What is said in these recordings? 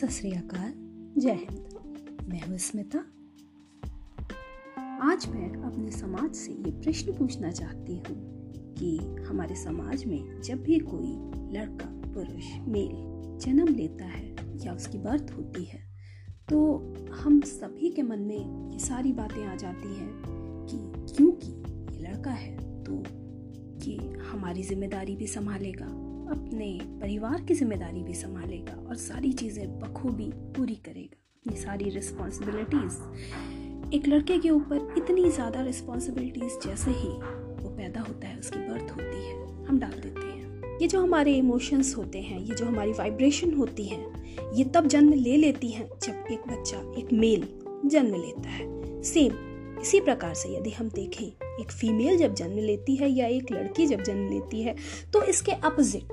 सत जय हिंद। मैं हूँ स्मिता। आज मैं अपने समाज से ये प्रश्न पूछना चाहती हूँ कि हमारे समाज में जब भी कोई लड़का, पुरुष, मेल जन्म लेता है या उसकी बर्थ होती है तो हम सभी के मन में ये सारी बातें आ जाती हैं कि क्योंकि ये लड़का है तो ये हमारी ज़िम्मेदारी भी संभालेगा। अपने परिवार की ज़िम्मेदारी भी संभालेगा और सारी चीज़ें बखूबी पूरी करेगा। अपनी सारी रिस्पॉन्सिबिलिटीज़ एक लड़के के ऊपर इतनी ज़्यादा रिस्पॉन्सिबिलिटीज़ जैसे ही वो पैदा होता है, उसकी बर्थ होती है, हम डाल देते हैं। ये जो हमारे इमोशंस होते हैं, ये जो हमारी वाइब्रेशन होती है, ये तब जन्म ले लेती हैं जब एक बच्चा, एक मेल जन्म लेता है। सेम इसी प्रकार से यदि हम देखें, एक फीमेल जब जन्म लेती है या एक लड़की जब जन्म लेती है तो इसके अपोजिट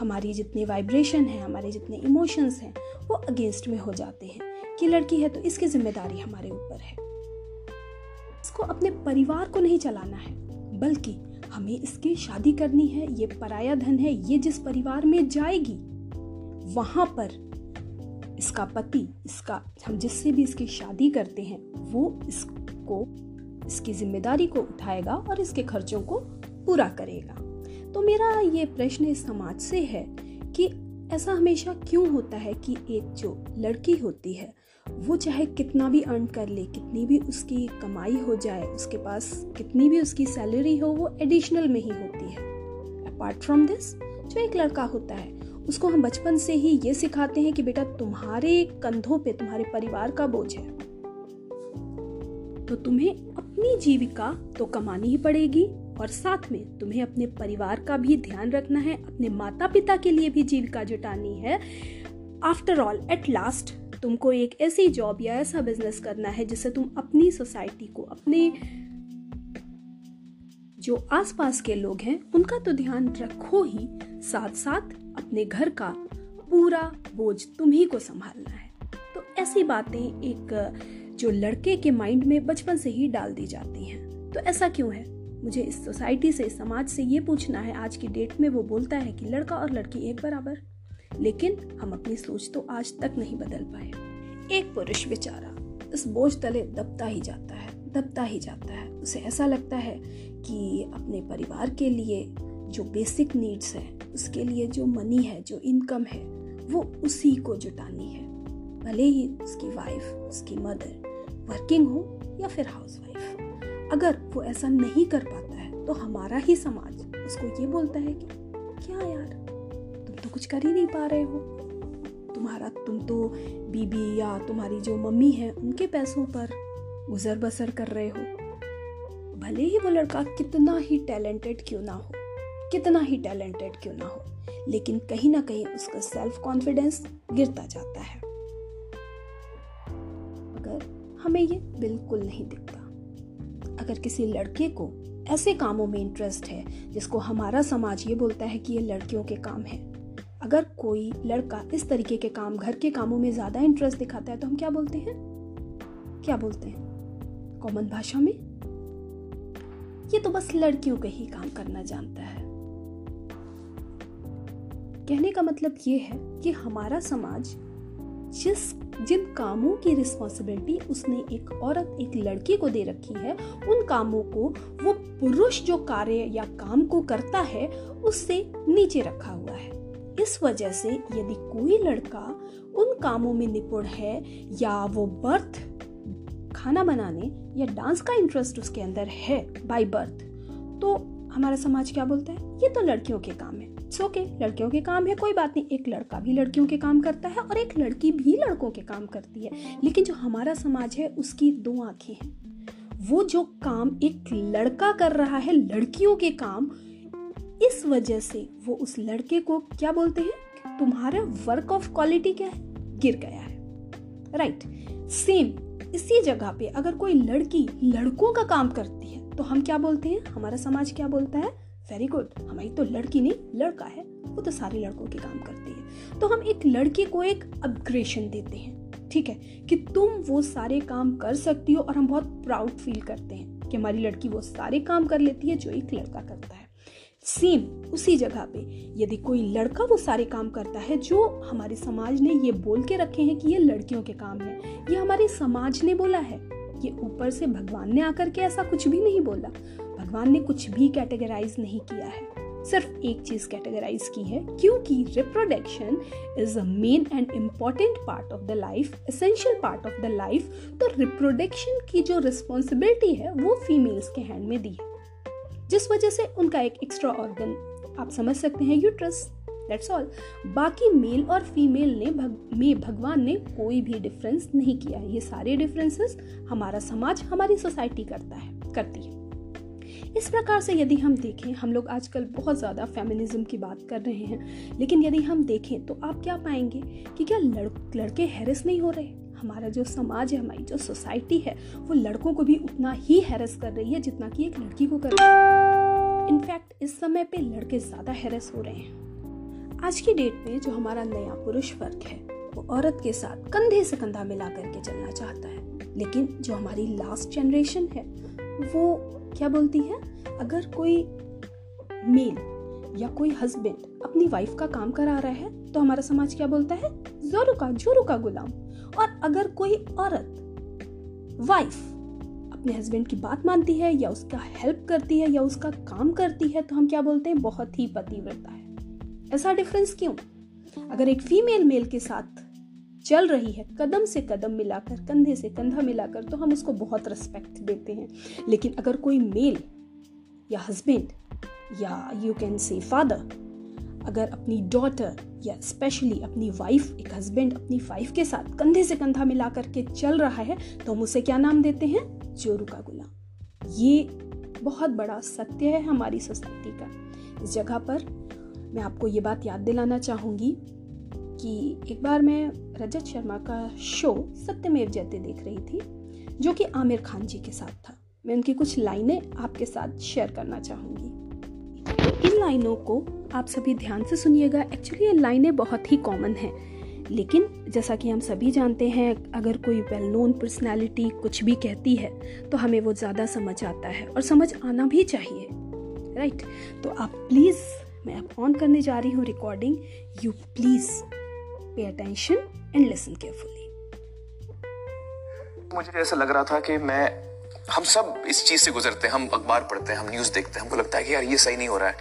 हमारी जितने वाइब्रेशन है, हमारे जितने इमोशंस हैं, वो अगेंस्ट में हो जाते हैं। कि लड़की है तो इसकी ज़िम्मेदारी हमारे ऊपर है। इसको अपने परिवार को नहीं चलाना है, बल्कि हमें इसकी शादी करनी है, ये पराया धन है, ये जिस परिवार में जाएगी, वहाँ पर इसका पति, इसका, हम जिससे भी इसकी शादी करते हैं, वो इसको, इसकी ज़िम्मेदारी को उठाएगा और इसके खर्चों को पूरा करेगा। तो मेरा ये प्रश्न इस समाज से है कि ऐसा हमेशा क्यों होता है कि एक जो लड़की होती है, वो चाहे कितना भी अर्न कर ले, कितनी भी उसकी कमाई हो जाए, उसके पास कितनी भी उसकी सैलरी हो, वो एडिशनल में ही होती है। अपार्ट फ्रॉम दिस जो एक लड़का होता है, उसको हम बचपन से ही ये सिखाते हैं कि बेटा तुम्हारे कंधों पे, तुम्हारे परिवार का बोझ है। तो तुम्हें अपनी जीविका तो कमानी ही पड़ेगी और साथ में तुम्हें अपने परिवार का भी ध्यान रखना है, अपने माता पिता के लिए भी जीविका जुटानी है। आफ्टर ऑल एट लास्ट तुमको एक ऐसी जॉब या ऐसा बिज़नेस करना है जिससे तुम अपनी सोसाइटी को, अपने जो आसपास के लोग हैं, उनका तो ध्यान रखो ही साथ साथ अपने घर का पूरा बोझ तुम ही को संभालना है। तो ऐसी बातें एक, जो लड़के के माइंड में बचपन से ही डाल दी जाती हैं। तो ऐसा क्यों है? मुझे इस सोसाइटी से समाज से ये पूछना है, आज की डेट में वो बोलता है कि लड़का और लड़की एक बराबर। लेकिन हम अपनी सोच तो आज तक नहीं बदल पाए। एक पुरुष बेचारा इस बोझ तले दबता ही जाता है, दबता ही जाता है। उसे ऐसा लगता है कि अपने परिवार के लिए जो बेसिक नीड्स है, उसके लिए जो मनी है, जो इनकम है, वो उसी को जुटानी है। भले ही उसकी वाइफ उसकी मदर वर्किंग हो या फिर हाउस वाइफ अगर वो ऐसा नहीं कर पाता है तो हमारा ही समाज उसको ये बोलता है कि, क्या यार, तुम तो कुछ कर ही नहीं पा रहे हो। तुम्हारा, तुम तो बीबी या तुम्हारी जो मम्मी है, उनके पैसों पर गुजर बसर कर रहे हो। भले ही वो लड़का कितना ही टैलेंटेड क्यों ना हो, कितना ही टैलेंटेड क्यों ना हो, लेकिन कहीं ना कहीं उसका सेल्फ कॉन्फिडेंस गिरता जाता है। अगर हमें ये बिल्कुल नहीं दिखता। अगर किसी लड़के को ऐसे कामों में इंटरेस्ट है, जिसको हमारा समाज ये बोलता है कि ये लड़कियों के काम है, अगर कोई लड़का इस तरीके के काम, घर के कामों में ज़्यादा इंटरेस्ट दिखाता है तो हम क्या बोलते हैं? क्या बोलते हैं? कॉमन भाषा में? ये तो बस लड़कियों के ही काम करना जानता है। कहने का मतलब ये है कि हमारा समाज जिस जिन कामों की रिस्पॉन्सिबिलिटी उसने एक औरत, एक लड़की को दे रखी है, उन कामों को वो पुरुष जो कार्य या काम को करता है, उससे नीचे रखा हुआ है। इस वजह से यदि कोई लड़का उन कामों में निपुण है या वो बर्थ खाना बनाने या डांस का इंटरेस्ट उसके अंदर है बाय बर्थ तो हमारा समाज क्या बोलता है? ये तो लड़कियों के काम है। इट्स ओके लड़कियों के काम है, कोई बात नहीं। एक लड़का भी लड़कियों के काम करता है और एक लड़की भी लड़कों के काम करती है। लेकिन जो हमारा समाज है, उसकी दो आँखें हैं। वो जो काम एक लड़का कर रहा है, लड़कियों के काम, इस वजह से वो उस लड़के को क्या बोलते हैं? तुम्हारा वर्क ऑफ़ क्वालिटी क्या है? गिर गया है। Right right. सेम इसी जगह पे अगर कोई लड़की लड़कों का काम करती है तो हम क्या बोलते हैं? हमारा समाज क्या बोलता है? वेरी गुड हमारी तो लड़की नहीं, लड़का है, वो तो सारे लड़कों के काम करती है। तो हम एक लड़की को एक अपग्रेशन देते हैं, ठीक है? कि तुम वो सारे काम कर सकती हो और हम बहुत प्राउड फील करते हैं कि हमारी लड़की वो सारे काम कर लेती है जो एक लड़का करता है। सेम उसी जगह पे यदि कोई लड़का वो सारे काम करता है, जो हमारे समाज ने ये बोल के रखे हैं कि ये लड़कियों के काम है, ये हमारे समाज ने बोला है, ये ऊपर से भगवान ने आकर के ऐसा कुछ भी नहीं बोला। भगवान ने कुछ भी कैटेगराइज नहीं किया है। सिर्फ़ एक चीज़ कैटेगराइज की है क्योंकि reproduction is a main and important part of the life essential part of the life तो रिप्रोडक्शन की जो रिस्पॉन्सिबिलिटी है वो फीमेल्स के हैंड में दी है। जिस वजह से उनका एक एक्स्ट्रा ऑर्गन आप समझ सकते हैं यूट्रस दैट्स ऑल बाकी मेल और फीमेल ने भग, में भगवान ने कोई भी डिफरेंस नहीं किया ये सारे डिफरेंसेस हमारा समाज हमारी सोसाइटी करता है करती है। इस प्रकार से यदि हम देखें हम लोग आजकल बहुत ज़्यादा फेमिनिज्म की बात कर रहे हैं। लेकिन यदि हम देखें तो आप क्या पाएँगे कि क्या लड़, लड़के हैरस नहीं हो रहे? हमारा जो समाज है हमारी जो सोसाइटी है वो लड़कों को भी उतना ही हैरस कर रही है जितना कि एक लड़की को कर रही है। इनफैक्ट इस समय पे लड़के ज़्यादा हैरस हो रहे हैं। आज की डेट में जो हमारा नया पुरुष वर्ग है वो औरत के साथ कंधे से कंधा मिला करके चलना चाहता है लेकिन जो हमारी लास्ट जनरेशन है, वो क्या बोलती है? अगर कोई मेल या कोई हस्बैंड अपनी वाइफ का काम करा रहा है तो हमारा समाज क्या बोलता है? जोरू का जोरू का गुलाम। और अगर कोई औरत वाइफ अपने हस्बैंड की बात मानती है या उसका हेल्प करती है या उसका काम करती है तो हम क्या बोलते हैं? बहुत ही पतिव्रता है। ऐसा डिफरेंस क्यों? अगर एक फीमेल मेल के साथ चल रही है, कदम से कदम मिलाकर, कंधे से कंधा मिलाकर तो हम उसको बहुत रिस्पेक्ट देते हैं। लेकिन अगर कोई मेल या हस्बैंड या यू कैन से फादर अगर अपनी डॉटर या स्पेशली अपनी वाइफ एक हस्बैंड अपनी वाइफ के साथ कंधे से कंधा मिला करके चल रहा है तो हम उसे क्या नाम देते हैं? जोरू का गुलाम। ये बहुत बड़ा सत्य है हमारी सोसाइटी का। इस जगह पर मैं आपको ये बात याद दिलाना चाहूँगी। कि एक बार मैं रजत शर्मा का शो सत्यमेव जयते देख रही थी, जो कि आमिर खान जी के साथ था। मैं उनकी कुछ लाइनें आपके साथ शेयर करना चाहूँगी। इन लाइनों को आप सभी ध्यान से सुनिएगा। एक्चुअली ये लाइनें बहुत ही कॉमन हैं। लेकिन जैसा कि हम सभी जानते हैं, अगर कोई वेल नोन पर्सनैलिटी कुछ भी कहती है तो हमें वो ज़्यादा समझ आता है और समझ आना भी चाहिए। राइट तो आप प्लीज़ मैं अब ऑन करने जा रही हूँ recording you please pay attention and listen carefully मुझे ऐसा लग रहा था कि मैं, हम सब इस चीज़ से गुजरते हैं, हम अखबार पढ़ते हैं, हम न्यूज़ देखते हैं, हमको लगता है कि यार ये सही नहीं हो रहा है।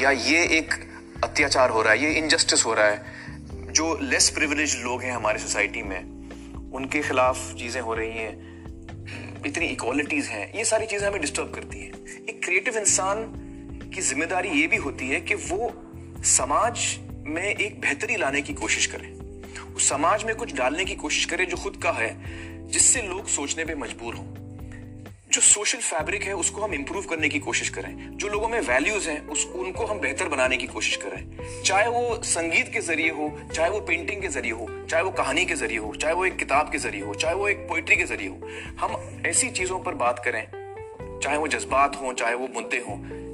या ये एक अत्याचार हो रहा है, ये इनजस्टिस हो रहा है। जो लेस प्रिविलेज लोग हैं हमारे सोसाइटी में, उनके खिलाफ चीज़ें हो रही हैं, इतनी इक्वालिटीज हैं, ये सारी चीज़ें हमें डिस्टर्ब करती हैं। एक क्रिएटिव इंसान की ज़िम्मेदारी ये भी होती है कि वो समाज में एक बेहतरी लाने की कोशिश करें। उस समाज में कुछ डालने की कोशिश करें जो खुद का है, जिससे लोग सोचने पे मजबूर हों। जो सोशल फैब्रिक है, उसको हम इंप्रूव करने की कोशिश करें। जो लोगों में वैल्यूज़ हैं, उस, उनको हम बेहतर बनाने की कोशिश करें। चाहे वो संगीत के ज़रिए हो, चाहे वो पेंटिंग के ज़रिए हो, चाहे वो कहानी के ज़रिए हो, चाहे वो एक किताब के ज़रिए हो, चाहे वो एक पोइट्री के ज़रिए हो, हम ऐसी चीज़ों पर बात करें। चाहे वो जज्बात हो, चाहे वो मुद्दे हों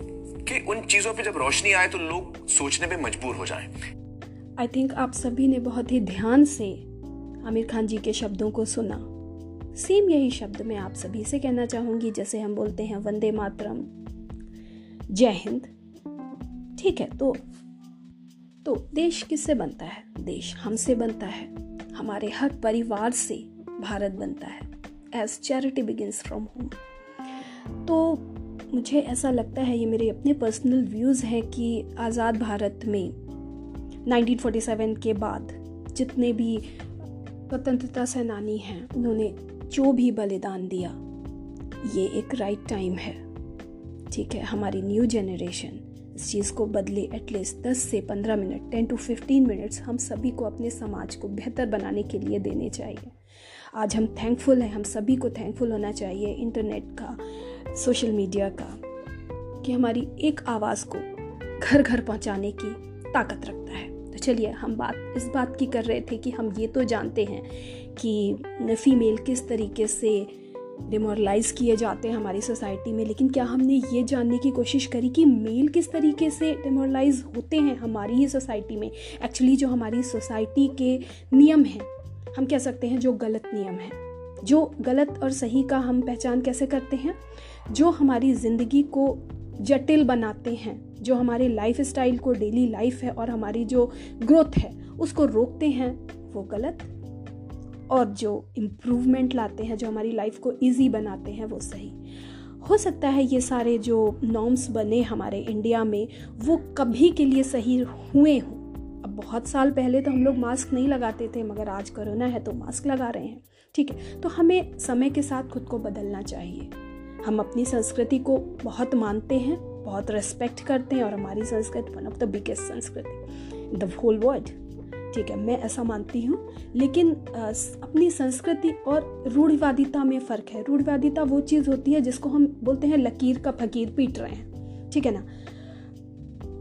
कि उन चीज़ों पे जब रोशनी आए तो लोग सोचने पे मजबूर हो जाएँ। आई थिंक आप सभी ने बहुत ही ध्यान से आमिर खान जी के शब्दों को सुना। सेम यही शब्द मैं आप सभी से कहना चाहूँगी, जैसे हम बोलते हैं, वंदे मातरम। जय हिंद। ठीक है तो तो देश किससे बनता है? देश हमसे बनता है। हमारे हर परिवार से भारत बनता है। As charity begins from home तो मुझे ऐसा लगता है, ये मेरे अपने पर्सनल व्यूज़ हैं कि आज़ाद भारत में 1947 के बाद जितने भी स्वतंत्रता सेनानी हैं, उन्होंने जो भी बलिदान दिया, ये एक राइट टाइम है। ठीक है, हमारी न्यू जनरेशन इस चीज़ को बदले एटलीस्ट 10 से 15 मिनट 10 टू 15 मिनट्स हम सभी को अपने समाज को बेहतर बनाने के लिए देने चाहिए। आज हम थैंकफुल हैं, हम सभी को थैंकफुल होना चाहिए। इंटरनेट का सोशल मीडिया का कि हमारी एक आवाज़ को घर घर पहुँचाने की ताकत रखता है। तो चलिए, हम बात, इस बात की कर रहे थे कि हम ये तो जानते हैं कि फ़ीमेल किस तरीके से डिमोरलाइज किए जाते हैं हमारी सोसाइटी में, लेकिन क्या हमने ये जानने की कोशिश करी कि मेल किस तरीके से डिमोरलाइज होते हैं हमारी ही सोसाइटी में? एक्चुअली जो हमारी सोसाइटी के नियम हैं, हम कह सकते हैं जो गलत नियम हैं। जो गलत और सही का हम पहचान कैसे करते हैं? जो हमारी ज़िंदगी को जटिल बनाते हैं, जो हमारे लाइफ स्टाइल को डेली लाइफ है और हमारी जो ग्रोथ है, उसको रोकते हैं, वो गलत। और जो इम्प्रूवमेंट लाते हैं, जो हमारी लाइफ को ईजी बनाते हैं, वो सही। हो सकता है ये सारे जो नॉर्म्स बने हमारे इंडिया में, वो कभी के लिए सही हुए हों। अब बहुत साल पहले तो हम लोग मास्क नहीं लगाते थे, मगर आज कोरोना है तो मास्क लगा रहे हैं। ठीक है तो हमें समय के साथ खुद को बदलना चाहिए। हम अपनी संस्कृति को बहुत मानते हैं, बहुत रेस्पेक्ट करते हैं और हमारी संस्कृति वन ऑफ़ द बिगेस्ट संस्कृति। द होल वर्ल्ड ठीक है, मैं ऐसा मानती हूँ। लेकिन अपनी संस्कृति और रूढ़िवादिता में फ़र्क है। रूढ़िवादिता वो चीज़ होती है जिसको हम बोलते हैं लकीर का फकीर पीट रहे हैं, ठीक है ना?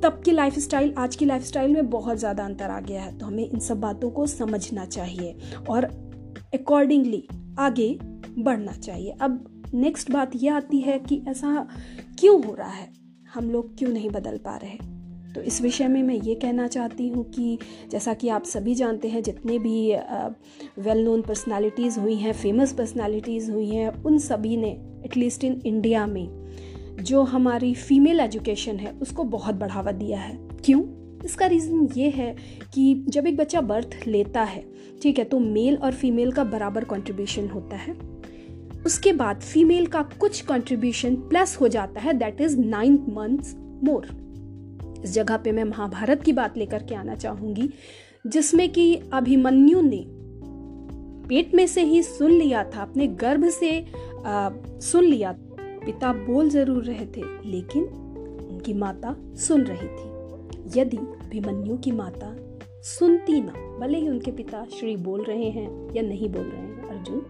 तब की लाइफ स्टाइल आज की लाइफ स्टाइल में बहुत ज़्यादा अंतर आ गया है तो हमें इन सब बातों को समझना चाहिए। और अकॉर्डिंगली आगे बढ़ना चाहिए। अब नेक्स्ट बात यह आती है कि ऐसा क्यों हो रहा है? हम लोग क्यों नहीं बदल पा रहे? तो इस विषय में मैं ये कहना चाहती हूँ कि जैसा कि आप सभी जानते हैं, जितने भी वेल नोन पर्सनालिटीज़ हुई हैं फ़ेमस पर्सनालिटीज़ हुई हैं, उन सभी ने एटलीस्ट इन इंडिया में, जो हमारी फीमेल एजुकेशन है, उसको बहुत बढ़ावा दिया है। क्यों? इसका रीज़न ये है कि जब एक बच्चा बर्थ लेता है ठीक है तो मेल और फीमेल का बराबर कंट्रीब्यूशन होता है। उसके बाद फीमेल का कुछ कंट्रीब्यूशन प्लस हो जाता है that is ninth months more इस जगह पे मैं महाभारत की बात लेकर के आना चाहूँगी जिसमें कि अभिमन्यु ने पेट में से ही सुन लिया था अपने गर्भ से आ, सुन लिया। पिता बोल ज़रूर रहे थे लेकिन उनकी माता सुन रही थी। यदि अभिमन्यु की माता सुनती ना, भले ही उनके पिता श्री बोल रहे हैं या नहीं बोल रहे हैं, अर्जुन,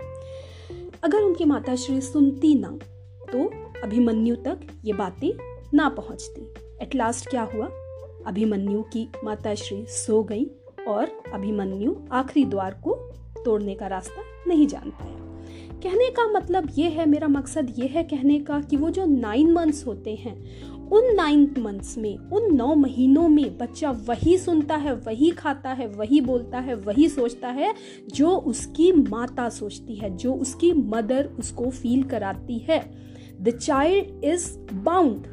अगर उनकी माता श्री सुनती ना तो अभिमन्यु तक ये बातें ना पहुँचती। एट लास्ट क्या हुआ? अभिमन्यु की माता श्री सो गई और अभिमन्यु आखिरी द्वार को तोड़ने का रास्ता नहीं जान पाया। कहने का मतलब ये है, मेरा मकसद ये है कहने का कि वो जो नाइन मंथ्स होते हैं उन नाइन मंथ्स में, उन नौ महीनों में बच्चा वही सुनता है, वही खाता है, वही बोलता है, वही सोचता है, जो उसकी माता सोचती है, जो उसकी मदर उसको फील कराती है। द चाइल्ड इज़ बाउंड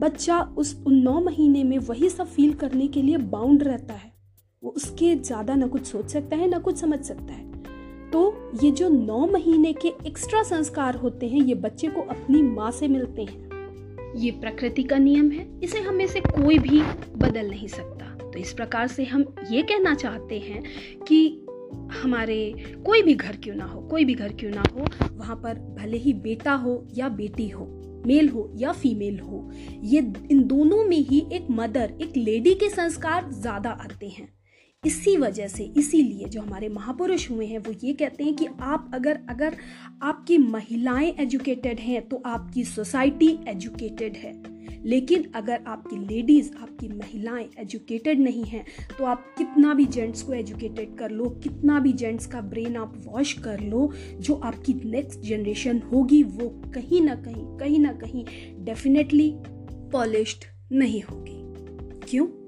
बच्चा उस उन नौ महीने में वही सब फील करने के लिए बाउंड रहता है। वो उसके ज़्यादा ना कुछ सोच सकता है, ना कुछ समझ सकता है। तो ये जो नौ महीने के एक्स्ट्रा संस्कार होते हैं, ये बच्चे को अपनी माँ से मिलते हैं। ये प्रकृति का नियम है। इसे हमें से कोई भी बदल नहीं सकता। तो इस प्रकार से हम ये कहना चाहते हैं कि हमारे कोई भी घर क्यों ना हो, कोई भी घर क्यों ना हो, वहाँ पर भले ही बेटा हो या बेटी हो मेल हो या फीमेल हो, ये इन दोनों में ही एक मदर एक लेडी के संस्कार ज़्यादा आते हैं। इसी वजह से, इसीलिए जो हमारे महापुरुष हुए हैं, वो ये कहते हैं कि आप अगर अगर आपकी महिलाएँ एजुकेटेड हैं तो आपकी सोसाइटी एजुकेटेड है। लेकिन अगर आपकी लेडीज़ आपकी महिलाएँ एजुकेटेड नहीं हैं तो आप कितना भी जेंट्स को एजुकेटेड कर लो, कितना भी जेंट्स का ब्रेन आप वॉश कर लो, जो आपकी नेक्स्ट जनरेशन होगी, वो कहीं ना कहीं कहीं ना कहीं डेफिनेटली पॉलिश्ड नहीं होगी। क्यों?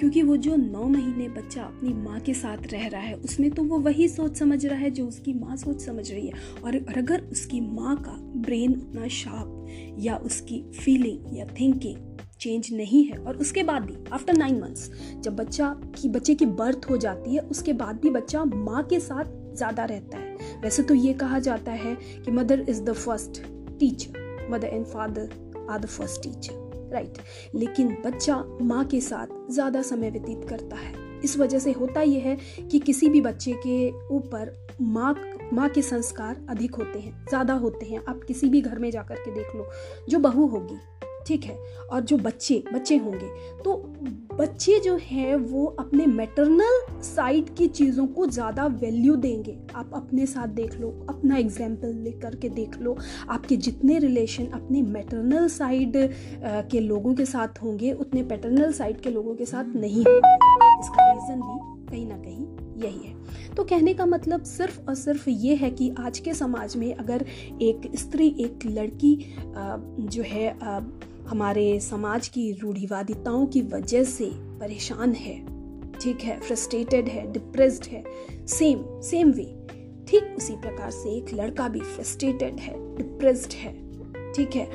क्योंकि वो जो नौ महीने बच्चा अपनी माँ के साथ रह रहा है, उसमें तो वो वही सोच समझ रहा है जो उसकी माँ सोच समझ रही है। और अगर उसकी माँ का ब्रेन उतना शार्प या उसकी फीलिंग या थिंकिंग चेंज नहीं है, और उसके बाद भी आफ्टर नाइन मंथ्स जब बच्चा की, बच्चे की बर्थ हो जाती है, उसके बाद भी बच्चा माँ के साथ ज़्यादा रहता है। वैसे तो ये कहा जाता है कि mother is the first teacher mother and father are the first teacher right लेकिन बच्चा माँ के साथ ज़्यादा समय व्यतीत करता है। इस वजह से होता यह है कि किसी भी बच्चे के ऊपर माँ माँ के संस्कार अधिक होते हैं, ज़्यादा होते हैं। आप किसी भी घर में जाकर के देख लो, जो बहू होगी ठीक है? और जो बच्चे बच्चे होंगे। तो बच्चे जो हैं, वो अपने मैटरनल साइड की चीज़ों को ज़्यादा वैल्यू देंगे। आप अपने साथ देख लो, अपना एग्ज़ाम्पल ले करके देख लो। आपके जितने रिलेशन अपने मैटरनल साइड के लोगों के साथ होंगे, उतने पैटर्नल साइड के लोगों के साथ नहीं होंगे। इसका रीज़न भी कहीं ना कहीं यही है। तो कहने का मतलब सिर्फ़ और सिर्फ़ ये है कि आज के समाज में अगर एक स्त्री, एक लड़की जो है हमारे समाज की रूढ़िवादिताओं की वजह से परेशान है। ठीक है फ्रस्ट्रेटेड है डिप्रेस्ड है। सेम सेम वे ठीक उसी प्रकार से एक लड़का भी फ्रस्ट्रेटेड है डिप्रेस्ड है। ठीक है,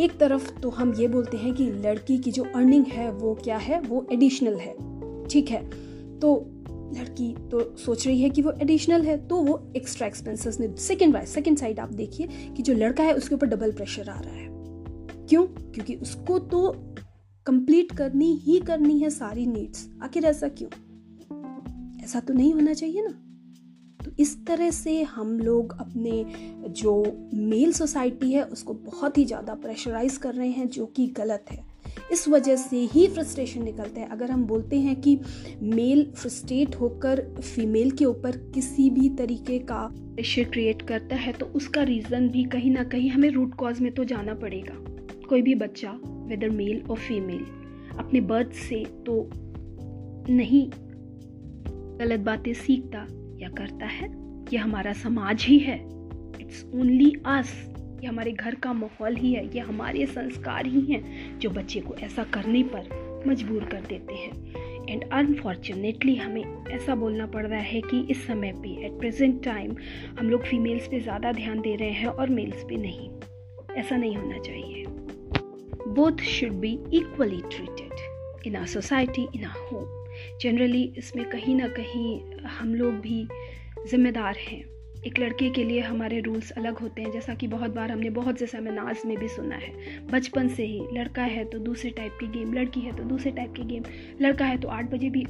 एक तरफ़ तो हम ये बोलते हैं कि लड़की की जो अर्निंग है वो क्या है? वो एडिशनल है। ठीक है तो लड़की तो सोच रही है कि वो एडिशनल है तो वो एक्स्ट्रा एक्सपेंसेस में सेकेंड वाइज सेकेंड साइड आप देखिए कि जो लड़का है उसके ऊपर डबल प्रेशर आ रहा है। क्यों? क्योंकि उसको तो कंप्लीट करनी ही करनी है सारी नीड्स आखिर ऐसा क्यों? ऐसा तो नहीं होना चाहिए ना। तो इस तरह से हम लोग अपने जो मेल सोसाइटी है, उसको बहुत ही ज़्यादा प्रेशराइज कर रहे हैं, जो कि गलत है। इस वजह से ही फ्रस्ट्रेशन निकलता है। अगर हम बोलते हैं कि मेल फ्रस्ट्रेट होकर फीमेल के ऊपर किसी भी तरीके का प्रेशर क्रिएट करता है तो उसका रीज़न भी कहीं ना कहीं हमें रूट कॉज में तो जाना पड़ेगा। कोई भी बच्चा वेदर मेल और फीमेल अपने बर्थ से तो नहीं गलत बातें सीखता या करता है। ये हमारा समाज ही है। इट्स ओनली अस ये हमारे घर का माहौल ही है। ये हमारे संस्कार ही हैं जो बच्चे को ऐसा करने पर मजबूर कर देते हैं। एंड अनफॉर्चुनेटली हमें ऐसा बोलना पड़ रहा है कि इस समय पे एट प्रेजेंट टाइम हम लोग फीमेल्स पे ज़्यादा ध्यान दे रहे हैं और मेल्स पे नहीं। ऐसा नहीं होना चाहिए। Both should be equally treated in a society in a home generally इसमें कहीं ना कहीं हम लोग भी जिम्मेदार हैं। एक लड़के के लिए हमारे रूल्स अलग होते हैं। जैसा कि बहुत बार हमने बहुत से सेमिनार्स में भी सुना है। बचपन से ही लड़का है तो दूसरे टाइप की गेम लड़की है तो दूसरे टाइप की गेम लड़का है तो आठ बजे भी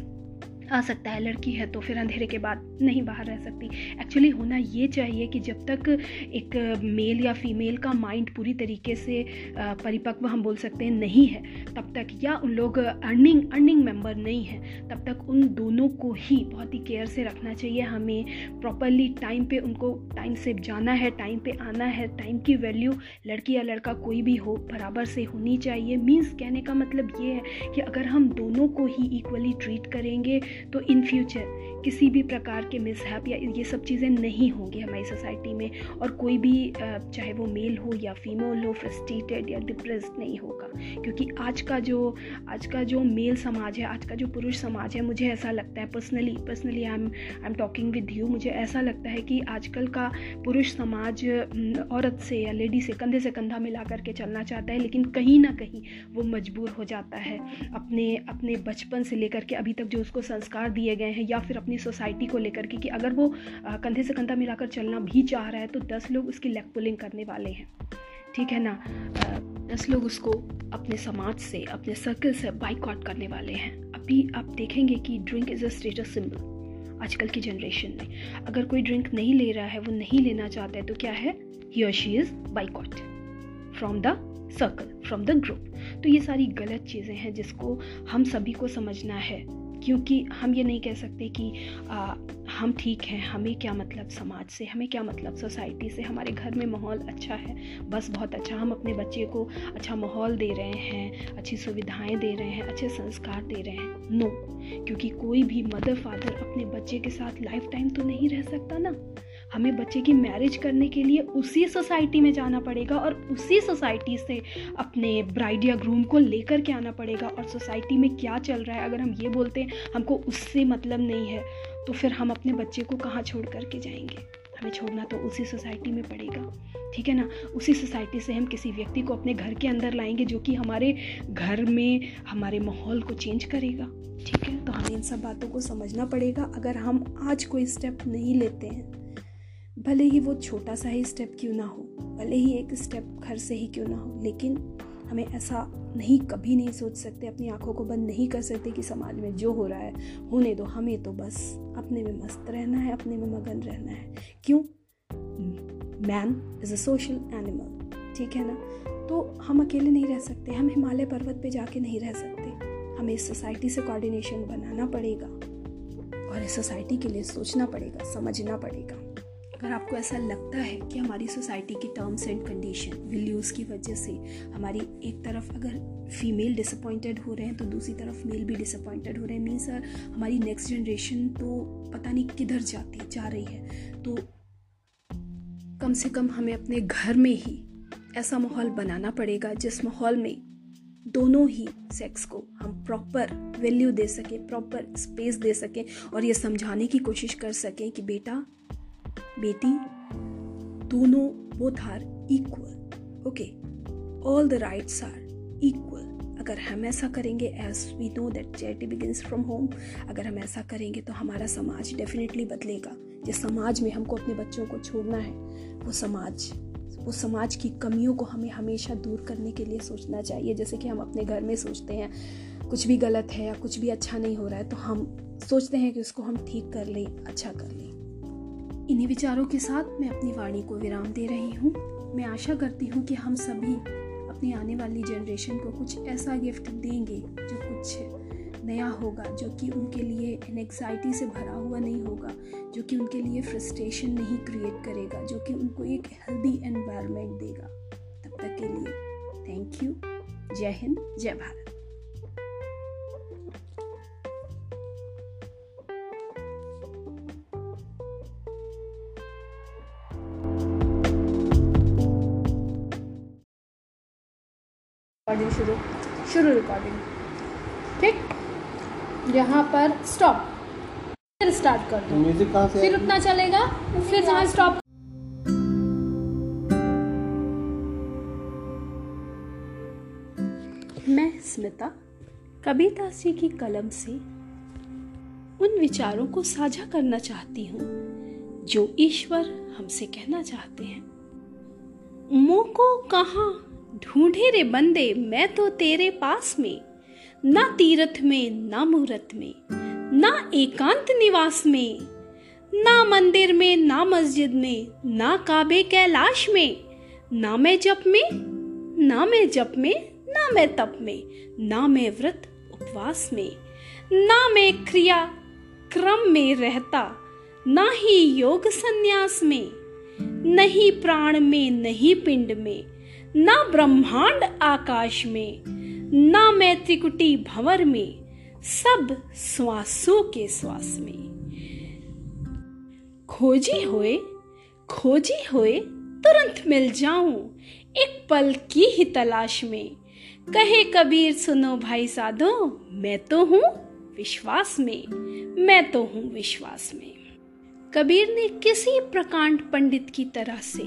आ सकता है, लड़की है तो फिर अंधेरे के बाद नहीं बाहर रह सकती। एक्चुअली होना ये चाहिए कि जब तक एक मेल या फीमेल का माइंड पूरी तरीके से परिपक्व हम बोल सकते हैं, नहीं है, तब तक या उन लोग अर्निंग अर्निंग मेंबर नहीं है, तब तक उन दोनों को ही बहुत ही केयर से रखना चाहिए। हमें प्रॉपरली टाइम पे उनको टाइम से जाना है टाइम पे आना है टाइम की वैल्यू लड़की या लड़का कोई भी हो, बराबर से होनी चाहिए। मीन्स कहने का मतलब ये है कि अगर हम दोनों को ही इक्वली ट्रीट करेंगे तो इन फ्यूचर किसी भी प्रकार के मिसहैप या ये सब चीज़ें नहीं होंगी हमारी सोसाइटी में और कोई भी चाहे वो मेल हो या फीमेल हो फ्रस्ट्रेटेड या डिप्रेस्ड नहीं होगा। क्योंकि आज का जो, आज का जो मेल समाज है, आज का जो पुरुष समाज है, मुझे ऐसा लगता है personally personally I am I am talking with you मुझे ऐसा लगता है कि आजकल का पुरुष समाज औरत से या लेडी से, कंधे से कंधा मिला करके चलना चाहता है, लेकिन कहीं ना कहीं वो मजबूर हो जाता है अपने अपने बचपन से लेकर के अभी तक जो उसको संस्कार दिए गए हैं या फिर अपनी सोसाइटी को लेकर के कि अगर वो कंधे से कंधा मिलाकर चलना भी चाह रहा है तो दस लोग उसकी लेग पुलिंग करने वाले हैं। ठीक है ना? दस लोग उसको अपने समाज से, अपने सर्कल से बाइकआउट करने वाले हैं। अभी आप देखेंगे कि drink is a status symbol आजकल की जनरेशन में। अगर कोई ड्रिंक नहीं ले रहा है, वो नहीं लेना चाहता है तो क्या है? ही और she is boycott from the circle from the group तो ये सारी गलत चीज़ें हैं जिसको हम सभी को समझना है। क्योंकि हम ये नहीं कह सकते कि आ, हम ठीक हैं हमें क्या मतलब समाज से हमें क्या मतलब सोसाइटी से हमारे घर में माहौल अच्छा है बस बहुत अच्छा हम अपने बच्चे को अच्छा माहौल दे रहे हैं अच्छी सुविधाएँ दे रहे हैं अच्छे संस्कार दे रहे हैं। नो क्योंकि कोई भी मदर फादर अपने बच्चे के साथ लाइफ टाइम तो नहीं रह सकता ना। हमें बच्चे की मैरिज करने के लिए उसी सोसाइटी में जाना पड़ेगा और उसी सोसाइटी से अपने ब्राइड या ग्रूम को लेकर के आना पड़ेगा। और सोसाइटी में क्या चल रहा है? अगर हम ये बोलते हैं, हमको उससे मतलब नहीं है तो फिर हम अपने बच्चे को कहाँ छोड़ करके जाएँगे? हमें छोड़ना तो उसी सोसाइटी में पड़ेगा। ठीक है ना? उसी सोसाइटी से हम किसी व्यक्ति को अपने घर के अंदर लाएँगे जो कि हमारे घर में, हमारे माहौल को चेंज करेगा। ठीक है? तो हमें इन सब बातों को समझना पड़ेगा। अगर हम आज कोई स्टेप नहीं लेते हैं भले ही वो छोटा सा ही स्टेप क्यों ना हो, भले ही एक स्टेप घर से ही क्यों ना हो, लेकिन हमें ऐसा नहीं, कभी नहीं सोच सकते, अपनी आँखों को बंद नहीं कर सकते कि समाज में जो हो रहा है, होने दो। हमें तो बस अपने में मस्त रहना है, अपने में मगन रहना है। क्यों? Man is a social animal ठीक है ना? तो हम अकेले नहीं रह सकते, हम हिमालय पर्वत पे जाके नहीं रह सकते। हमें इस सोसाइटी से कोऑर्डिनेशन बनाना पड़ेगा और इस सोसाइटी के लिए सोचना पड़ेगा, समझना पड़ेगा। अगर आपको ऐसा लगता है कि हमारी सोसाइटी की टर्म्स एंड कंडीशन, वैल्यूज़ की वजह से हमारी एक तरफ़ अगर फीमेल डिसअपॉइंटेड हो रहे हैं तो दूसरी तरफ़ मेल भी डिसअपॉइंटेड हो रहे हैं। मीन्स हमारी नेक्स्ट जनरेशन तो पता नहीं किधर जाती, जा रही है। तो कम से कम हमें अपने घर में ही ऐसा माहौल बनाना पड़ेगा, जिस माहौल में दोनों ही सेक्स को हम प्रॉपर वैल्यू दे सकें प्रॉपर स्पेस दे सकें और ये समझाने की कोशिश कर सकें कि बेटा बेटी, दोनों both are equal okay all the rights are equal अगर हम ऐसा करेंगे as we know that charity begins from home अगर हम ऐसा करेंगे तो हमारा समाज डेफिनेटली बदलेगा। जिस समाज में हमको अपने बच्चों को छोड़ना है, वो समाज वो समाज की कमियों को हमें हमेशा दूर करने के लिए सोचना चाहिए। जैसे कि हम अपने घर में सोचते हैं, कुछ भी गलत है या कुछ भी अच्छा नहीं हो रहा है तो हम सोचते हैं कि उसको हम ठीक कर लें अच्छा कर लें। इन्हीं विचारों के साथ मैं अपनी वाणी को विराम दे रही हूँ। मैं आशा करती हूँ कि हम सभी अपनी आने वाली जनरेशन को कुछ ऐसा गिफ्ट देंगे जो कुछ नया होगा, जो कि उनके लिए एनजाइटी से भरा हुआ नहीं होगा, जो कि उनके लिए फ्रस्ट्रेशन नहीं क्रिएट करेगा, जो कि उनको एक हेल्दी एनवायरनमेंट देगा। तब तक के लिए थैंक यू जय हिंद, जय भारत। रिकॉर्डिंग शुरू शुरू रिकॉर्डिंग ठीक? यहाँ पर स्टॉप फिर स्टार्ट कर दो। म्यूज़िक कहाँ से फिर उतना चलेगा फिर जहाँ स्टॉप मैं स्मिता कबीरदास जी की कलम से उन विचारों को साझा करना चाहती हूँ जो ईश्वर हमसे कहना चाहते हैं। मुँह को कहा ढूंढे रे बंदे मैं तो तेरे पास में ना तीरथ में ना मूर्त में ना एकांत निवास में ना मंदिर में ना मस्जिद में ना काबे कैलाश में ना मैं जप में ना मैं जप में ना मैं तप में ना मैं व्रत उपवास में ना मैं क्रिया क्रम में रहता ना ही योग संन्यास में नहीं प्राण में नहीं पिंड में ना ब्रह्मांड आकाश में, ना मैं त्रिकुटी भंवर में, सब श्वासों के श्वास में। खोजी हुए खोजी हुए, तुरंत मिल जाऊँ एक पल की ही तलाश में। कहे कबीर, सुनो भाई साधो, मैं तो हूँ विश्वास में, मैं तो हूँ विश्वास में। कबीर ने किसी प्रकांड पंडित की तरह से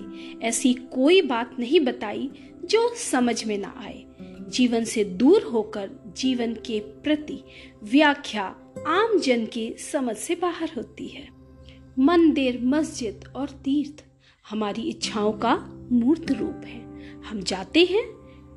ऐसी कोई बात नहीं बताई जो समझ में ना आए। जीवन से दूर होकर जीवन के प्रति व्याख्या आम जन की समझ से बाहर होती है। मंदिर, मस्जिद और तीर्थ हमारी इच्छाओं का मूर्त रूप है। हम जाते हैं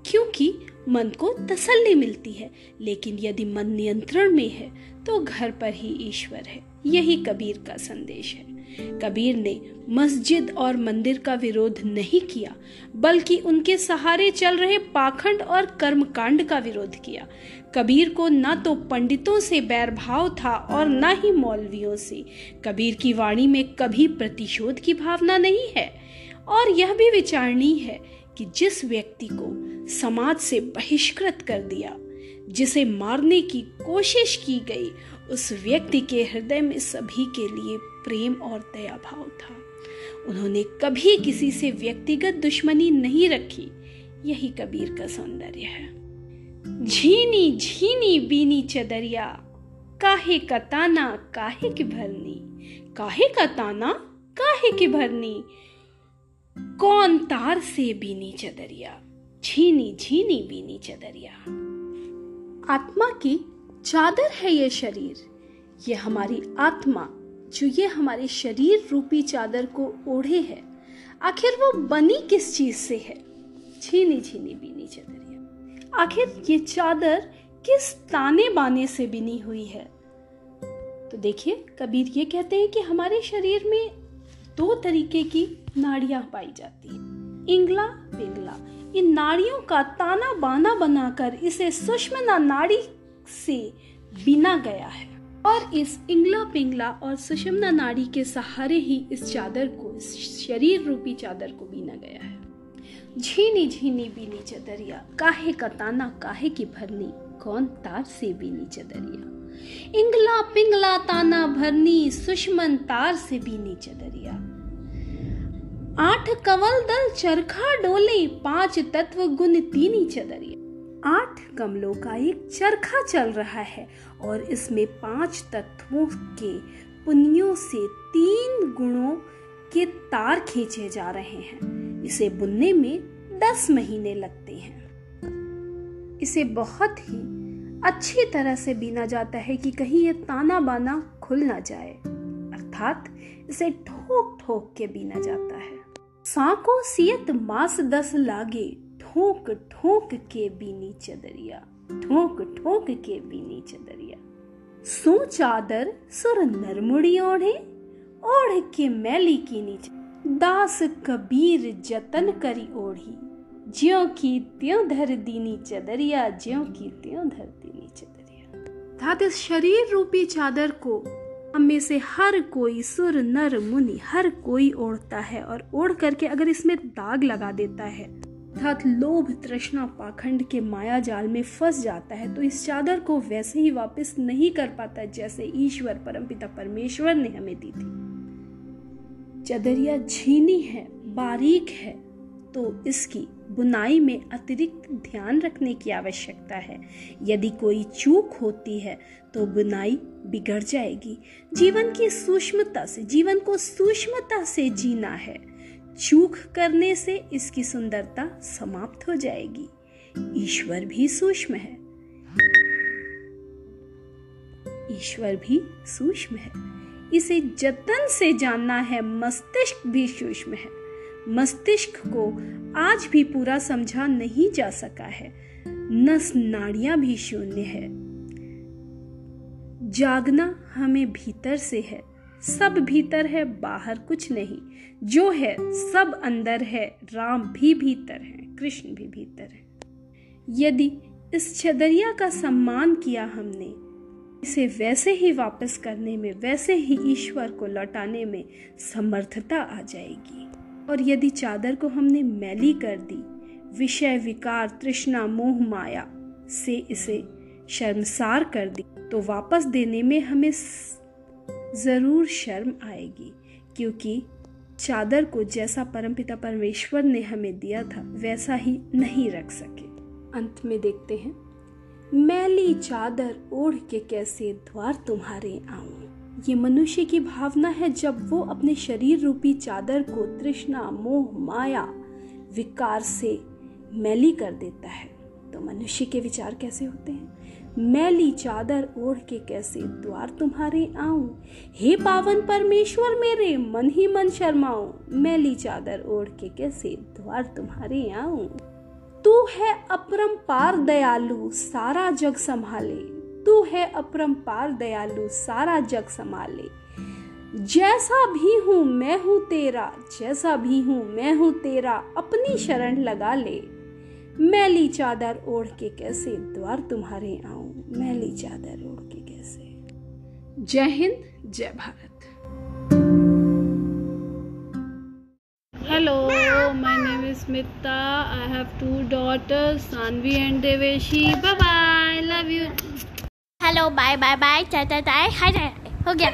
क्योंकि मन को तसल्ली मिलती है, लेकिन यदि मन नियंत्रण में है तो घर पर ही ईश्वर है। यही कबीर का संदेश है। कबीर ने मस्जिद और मंदिर का विरोध नहीं किया, बल्कि उनके सहारे चल रहे पाखंड और कर्मकांड का विरोध किया। कबीर को न तो पंडितों से बैरभाव था और न ही मौलवियों से। कबीर की वाणी में कभी प्रतिशोध की भावना नहीं है। और यह भी विचारणीय है कि जिस व्यक्ति को समाज से बहिष्कृत कर दिया, जिसे मारने की कोशिश की गई उस व्यक्ति के हृदय में सभी के लिए प्रेम और दया भाव था। उन्होंने कभी किसी से व्यक्तिगत दुश्मनी नहीं रखी। यही कबीर का सौंदर्य है। झीनी झीनी बीनी चदरिया, काहे का ताना, काहे की भरनी? काहे का ताना, काहे की भरनी? कौन तार से बीनी चदरिया? झीनी झीनी बीनी चदरिया। आत्मा की चादर है ये शरीर। ये हमारी आत्मा, जो ये हमारे शरीर रूपी चादर को ओढ़े है। आखिर वो बनी किस चीज़ से है? छीनी छीनी, बीनी चदरिया। आखिर ये चादर किस ताने बाने से बिनी हुई है? तो देखिए, कबीर ये कहते हैं कि हमारे शरीर में दो तरीके की नाड़ियाँ पाई जाती है। इंगला, पिंगला। इन नाड़ियों का ताना बाना बनाकर इसे सुषमना नाड़ी से बिना गया है। और इस इंगला पिंगला और सुषमना नाड़ी के सहारे ही इस चादर को, इस शरीर रूपी चादर को बीना गया है। झीनी झीनी बीनी चदरिया, काहे का ताना, काहे की भरनी, कौन तार से बीनी चदरिया? इंगला पिंगला ताना भरनी, सुषमन तार से बीनी चदरिया। आठ कवल दल चरखा डोले, पाँच तत्व गुण तीनी चदरिया। आठ कमलों का एक चरखा चल रहा है और इसमें पाँच तत्वों के पुनियों से तीन गुणों के तार खींचे जा रहे हैं। इसे बुनने में दस महीने लगते हैं। इसे बहुत ही अच्छी तरह से बीना जाता है कि कहीं ये ताना बाना खुल ना जाए। अर्थात इसे ठोक ठोक के बीना जाता है। साको सियत मास दस लागे ठोक ठोक के बीनी चदरिया, ठोक ठोक के बीनी चदरिया। सो चादर सुर नरमुड़ी ओढ़े, ओढ़ के मैली की नीचे। दास कबीर जतन करी ओढ़ी, ज्यो की त्यों धर दीनी चदरिया, ज्यो की त्यों धर दीनी चदरिया। अर्थात इस शरीर रूपी चादर को हम से हर कोई सुर नर मुनि, हर कोई ओढ़ता है और ओढ़ करके अगर इसमें दाग लगा देता है अर्थात लोभ तृष्णा पाखंड के माया जाल में फंस जाता है तो इस चादर को वैसे ही वापस नहीं कर पाता जैसे ईश्वर परमपिता परमेश्वर ने हमें दी थी। चदरिया झीनी है, बारीक है तो इसकी बुनाई में अतिरिक्त ध्यान रखने की आवश्यकता है। यदि कोई चूक होती है तो बुनाई बिगड़ जाएगी। जीवन की सूक्ष्मता से, जीवन को सूक्ष्मता से जीना है। चूक करने से इसकी सुंदरता समाप्त हो जाएगी। ईश्वर भी सूक्ष्म है। ईश्वर भी सूक्ष्म है। इसे जतन से जानना है, मस्तिष्क भी सूक्ष्म है। मस्तिष्क को आज भी पूरा समझा नहीं जा सका है। नस नाड़ियाँ भी शून्य है। जागना हमें भीतर से है। सब भीतर है, बाहर कुछ नहीं। जो है, सब अंदर है, राम भी भीतर है, कृष्ण भी भीतर है। यदि इस छदरिया का सम्मान किया हमने, इसे वैसे ही वापस करने में, वैसे ही ईश्वर को लौटाने में समर्थता आ जाएगी। और यदि चादर को हमने मैली कर दी, विषय, विकार, तृष्णा, मोह, माया से इसे शर्मसार कर दी तो वापस देने में हमें ज़रूर शर्म आएगी, क्योंकि चादर को जैसा परमपिता परमेश्वर ने हमें दिया था, वैसा ही नहीं रख सके। अंत में देखते हैं। मैली चादर ओढ़ के कैसे द्वार तुम्हारे आऊँ? ये मनुष्य की भावना है, जब वो अपने शरीर रूपी चादर को तृष्णा, मोह, माया, विकार से मैली कर देता है। तो मनुष्य के विचार कैसे होते हैं? मैली चादर ओढ़ के कैसे द्वार तुम्हारे आऊँ? हे पावन परमेश्वर, मेरे मन ही मन शर्माऊं मैली चादर ओढ़ के कैसे द्वार तुम्हारे आऊँ? तू है अपरंपार दयालु, सारा जग संभाले। तू है अपरंपार दयालु, सारा जग संभाले। जैसा भी हूँ, मैं हूँ तेरा। जैसा भी हूँ, मैं हूँ तेरा। अपनी शरण लगा ले। मैली चादर ओढ़ के कैसे द्वार तुम्हारे आऊँ? मैली चादर ओढ़ के कैसे? जय हिंद जय Bharat. Hello my name is Smita I have two daughters Saanvi and Deveshi bye bye love you hello bye bye bye chai chai chai हाय चाय हो गया